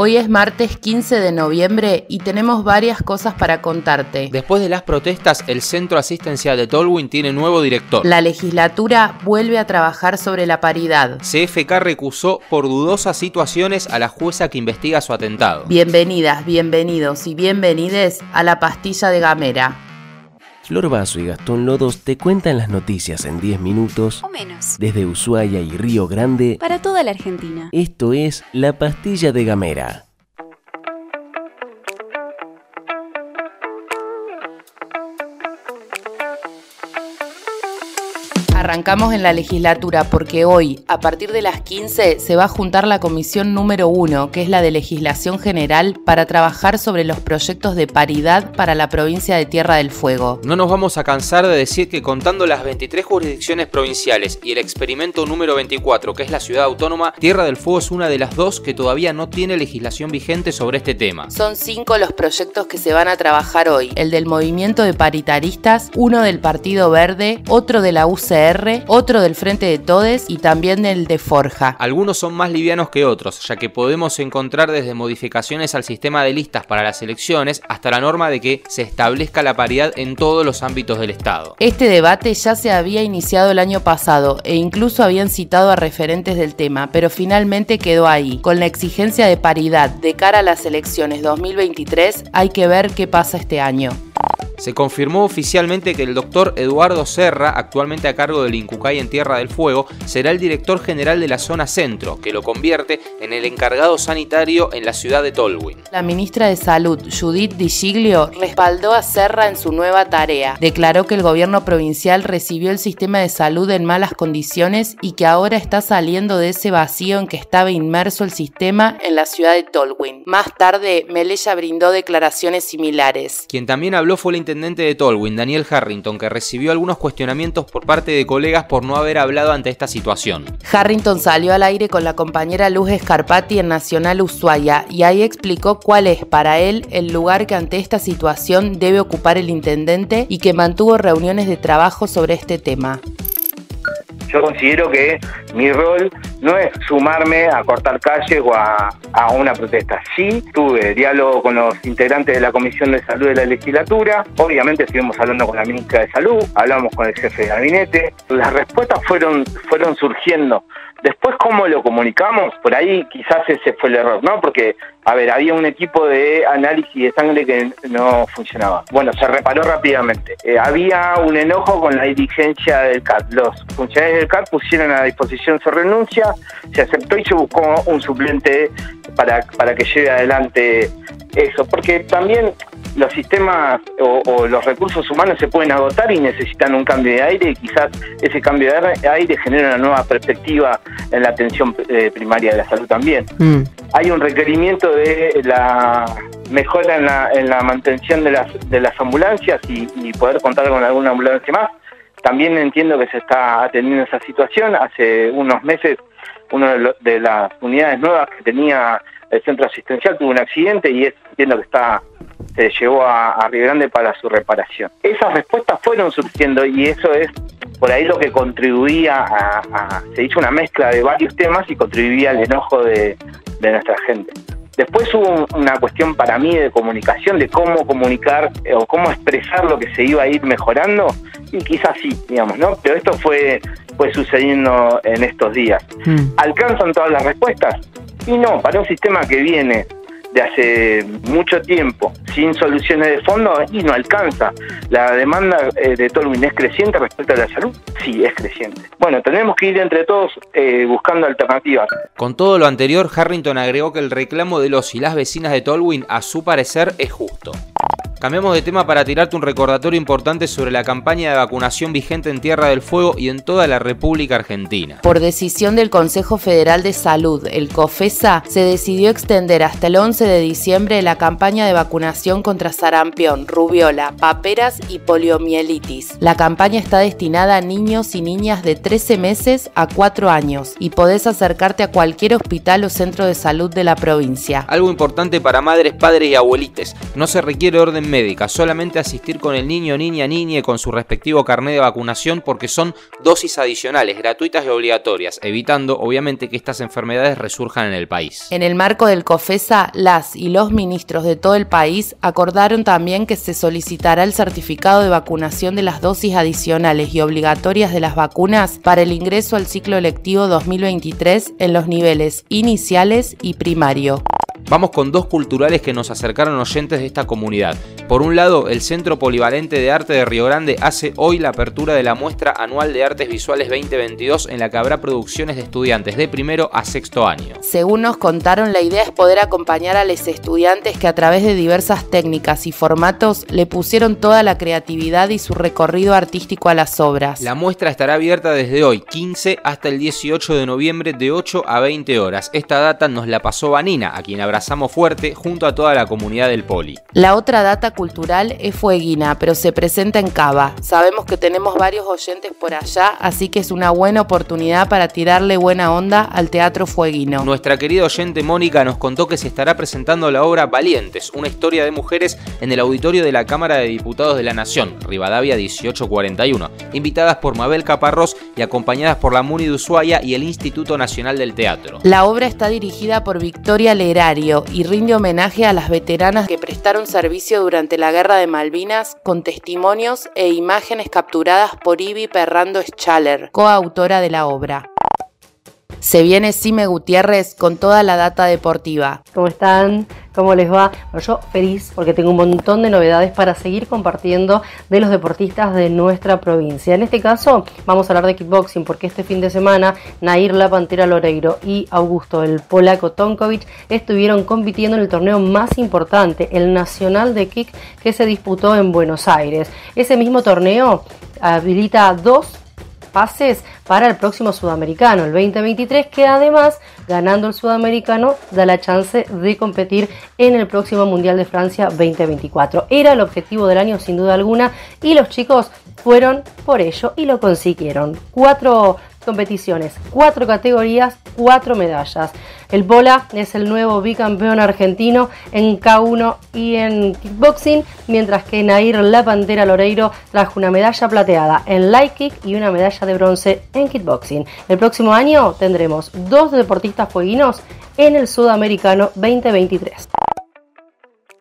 Hoy es martes 15 de noviembre y tenemos varias cosas para contarte. Después de las protestas, el Centro Asistencial de Tolwyn tiene nuevo director. La legislatura vuelve a trabajar sobre la paridad. CFK recusó por dudosas situaciones a la jueza que investiga su atentado. Bienvenidas, bienvenidos y bienvenides a la pastilla de Gamera. Flor y Gastón Lodos te cuentan las noticias en 10 minutos o menos. desde Ushuaia y Río Grande. Para toda la Argentina. Esto es La Pastilla de Gamera. Arrancamos en la legislatura porque hoy, a partir de las 15, se va a juntar la comisión número 1, que es la de legislación general, para trabajar sobre los proyectos de paridad para la provincia de Tierra del Fuego. No nos vamos a cansar de decir que contando las 23 jurisdicciones provinciales y el experimento número 24, que es la ciudad autónoma, Tierra del Fuego es una de las dos que todavía no tiene legislación vigente sobre este tema. Son cinco los proyectos que se van a trabajar hoy. El del movimiento de paritaristas, uno del Partido Verde, otro de la UCR, otro del Frente de Todes y también del de Forja. Algunos son más livianos que otros, ya que podemos encontrar desde modificaciones al sistema de listas para las elecciones hasta la norma de que se establezca la paridad en todos los ámbitos del Estado. Este debate ya se había iniciado el año pasado e incluso habían citado a referentes del tema, pero finalmente quedó ahí. Con la exigencia de paridad de cara a las elecciones 2023, hay que ver qué pasa este año se confirmó oficialmente que el doctor Eduardo Serra, actualmente a cargo del Incucay en Tierra del Fuego, será el director general de la zona centro, que lo convierte en el encargado sanitario en la ciudad de Tolwyn. La ministra de Salud, Judith Di Giglio, respaldó a Serra en su nueva tarea. Declaró que el gobierno provincial recibió el sistema de salud en malas condiciones y que ahora está saliendo de ese vacío en que estaba inmerso el sistema en la ciudad de Tolwyn. Más tarde, Melella brindó declaraciones similares. Quien también habló fue la intendente de Tolwyn, Daniel Harrington, que recibió algunos cuestionamientos por parte de colegas por no haber hablado ante esta situación. Harrington salió al aire con la compañera Luz Escarpati en Nacional Ushuaia y ahí explicó cuál es para él el lugar que ante esta situación debe ocupar el intendente y que mantuvo reuniones de trabajo sobre este tema. Yo considero que mi rol no es sumarme a cortar calles o a, una protesta. Sí, tuve diálogo con los integrantes de la Comisión de Salud de la legislatura. Obviamente estuvimos hablando con la ministra de Salud, hablamos con el jefe de gabinete. Las respuestas fueron, fueron surgiendo Después, ¿cómo lo comunicamos? Por ahí quizás ese fue el error, ¿no? Porque, a ver, había un equipo de análisis de sangre que no funcionaba. Bueno, se reparó rápidamente. Eh, había un enojo con la dirigencia del CAT. Los funcionarios del CAT pusieron a disposición su renuncia, se aceptó y se buscó un suplente para, para que lleve adelante eso. Porque también los sistemas o, los recursos humanos se pueden agotar y necesitan un cambio de aire y quizás ese cambio de aire genera una nueva perspectiva en la atención eh, primaria de la salud también. Mm. Hay un requerimiento de la mejora en la, en la mantención de las, de las ambulancias y, poder contar con alguna ambulancia más. También entiendo que se está atendiendo esa situación. Hace unos meses una de, las unidades nuevas que tenía el centro asistencial tuvo un accidente y entiendo que está se llevó a, a Río Grande para su reparación. Esas respuestas fueron surgiendo y eso es por ahí lo que contribuía a, se hizo una mezcla de varios temas y contribuía al enojo de, nuestra gente. Después hubo una cuestión para mí de comunicación, de cómo comunicar eh, o cómo expresar lo que se iba a ir mejorando, y quizás sí, digamos, ¿no? Pero esto fue, fue sucediendo en estos días. Mm. ¿Alcanzan todas las respuestas? Y no, para un sistema que viene de hace mucho tiempo sin soluciones de fondo y no alcanza. La demanda eh, de Tolwyn es creciente respecto a la salud, sí, es creciente. Bueno, tenemos que ir entre todos eh, buscando alternativas. Con todo lo anterior, Harrington agregó que el reclamo de los y las vecinas de Tolwyn, a su parecer, es justo. Cambiamos de tema para tirarte un recordatorio importante sobre la campaña de vacunación vigente en Tierra del Fuego y en toda la República Argentina. Por decisión del Consejo Federal de Salud, el COFESA, se decidió extender hasta el 11 de diciembre la campaña de vacunación contra sarampión, rubiola, paperas y poliomielitis. La campaña está destinada a niños y niñas de 13 meses a 4 años y podés acercarte a cualquier hospital o centro de salud de la provincia. Algo importante para madres, padres y abuelites, no se requiere orden médica, solamente asistir con el niño, niña, niña con su respectivo carnet de vacunación porque son dosis adicionales, gratuitas y obligatorias, evitando obviamente que estas enfermedades resurjan en el país. En el marco del COFESA, las y los ministros de todo el país acordaron también que se solicitará el certificado de vacunación de las dosis adicionales y obligatorias de las vacunas para el ingreso al ciclo lectivo 2023 en los niveles iniciales y primario. Vamos con dos culturales que nos acercaron oyentes de esta comunidad. Por un lado, el Centro Polivalente de Arte de Río Grande hace hoy la apertura de la muestra anual de artes visuales 2022 en la que habrá producciones de estudiantes de primero a sexto año. Según nos contaron, la idea es poder acompañar a los estudiantes que a través de diversas técnicas y formatos le pusieron toda la creatividad y su recorrido artístico a las obras. La muestra estará abierta desde hoy, 15 hasta el 18 de noviembre de 8 a 20 horas. Esta data nos la pasó Vanina, a quien abrazamos fuerte junto a toda la comunidad del Poli. La otra data cultural es Fueguina, pero se presenta en Cava. Sabemos que tenemos varios oyentes por allá, así que es una buena oportunidad para tirarle buena onda al Teatro Fueguino. Nuestra querida oyente Mónica nos contó que se estará presentando la obra Valientes, una historia de mujeres en el auditorio de la Cámara de Diputados de la Nación, Rivadavia 1841, invitadas por Mabel Caparrós y acompañadas por la MUNI de Ushuaia y el Instituto Nacional del Teatro. La obra está dirigida por Victoria Y rinde homenaje a las veteranas que prestaron servicio durante la Guerra de Malvinas con testimonios e imágenes capturadas por Ivy Perrando Schaller, coautora de la obra. Se viene Sime Gutiérrez con toda la data deportiva. ¿Cómo están? ¿Cómo les va? yo feliz porque tengo un montón de novedades para seguir compartiendo de los deportistas de nuestra provincia. En este caso vamos a hablar de kickboxing porque este fin de semana Nair La Pantera Loreiro y Augusto el polaco Tonkovic estuvieron compitiendo en el torneo más importante, el Nacional de Kick que se disputó en Buenos Aires. Ese mismo torneo habilita dos pases para el próximo sudamericano, el 2023, que además, ganando el sudamericano, da la chance de competir en el próximo Mundial de Francia 2024. Era el objetivo del año sin duda alguna y los chicos fueron por ello y lo consiguieron. Cuatro competiciones, cuatro categorías, cuatro medallas. El Bola es el nuevo bicampeón argentino en K1 y en kickboxing, mientras que Nair La Pantera Loreiro trajo una medalla plateada en light kick y una medalla de bronce en kickboxing. El próximo año tendremos dos deportistas fueguinos en el Sudamericano 2023.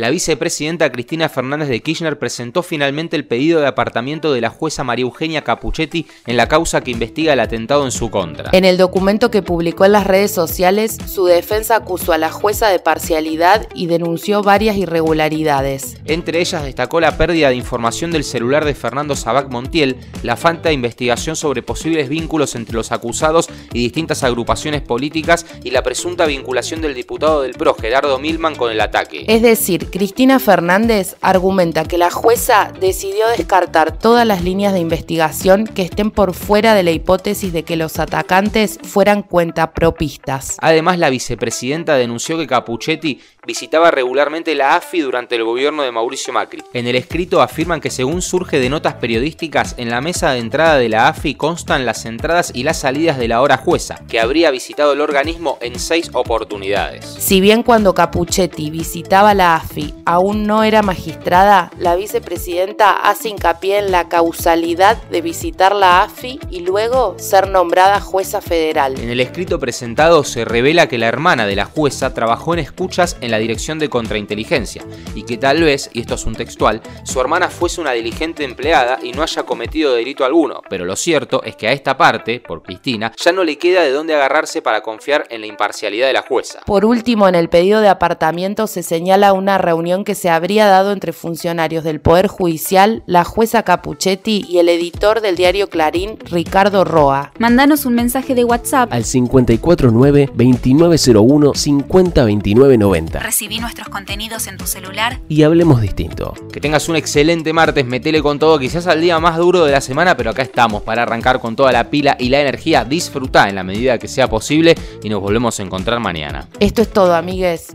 La vicepresidenta Cristina Fernández de Kirchner presentó finalmente el pedido de apartamiento de la jueza María Eugenia Capuchetti en la causa que investiga el atentado en su contra. En el documento que publicó en las redes sociales, su defensa acusó a la jueza de parcialidad y denunció varias irregularidades. Entre ellas destacó la pérdida de información del celular de Fernando Sabac Montiel, la falta de investigación sobre posibles vínculos entre los acusados y distintas agrupaciones políticas y la presunta vinculación del diputado del PRO, Gerardo Milman, con el ataque. Es decir, Cristina Fernández argumenta que la jueza decidió descartar todas las líneas de investigación que estén por fuera de la hipótesis de que los atacantes fueran cuentapropistas. Además, la vicepresidenta denunció que Capuchetti visitaba regularmente la AFI durante el gobierno de Mauricio Macri. En el escrito afirman que según surge de notas periodísticas, en la mesa de entrada de la AFI constan las entradas y las salidas de la hora jueza, que habría visitado el organismo en seis oportunidades. Si bien cuando Capuchetti visitaba la AFI, aún no era magistrada, la vicepresidenta hace hincapié en la causalidad de visitar la AFI y luego ser nombrada jueza federal. En el escrito presentado se revela que la hermana de la jueza trabajó en escuchas en la Dirección de Contrainteligencia y que tal vez, y esto es un textual, su hermana fuese una diligente empleada y no haya cometido delito alguno, pero lo cierto es que a esta parte, por Cristina, ya no le queda de dónde agarrarse para confiar en la imparcialidad de la jueza. Por último, en el pedido de apartamento se señala una reunión que se habría dado entre funcionarios del Poder Judicial, la jueza Capuchetti y el editor del diario Clarín, Ricardo Roa. Mandanos un mensaje de WhatsApp al 549-2901-502990. Recibí nuestros contenidos en tu celular y hablemos distinto. Que tengas un excelente martes, metele con todo, quizás al día más duro de la semana, pero acá estamos para arrancar con toda la pila y la energía. Disfruta en la medida que sea posible y nos volvemos a encontrar mañana. Esto es todo, amigues.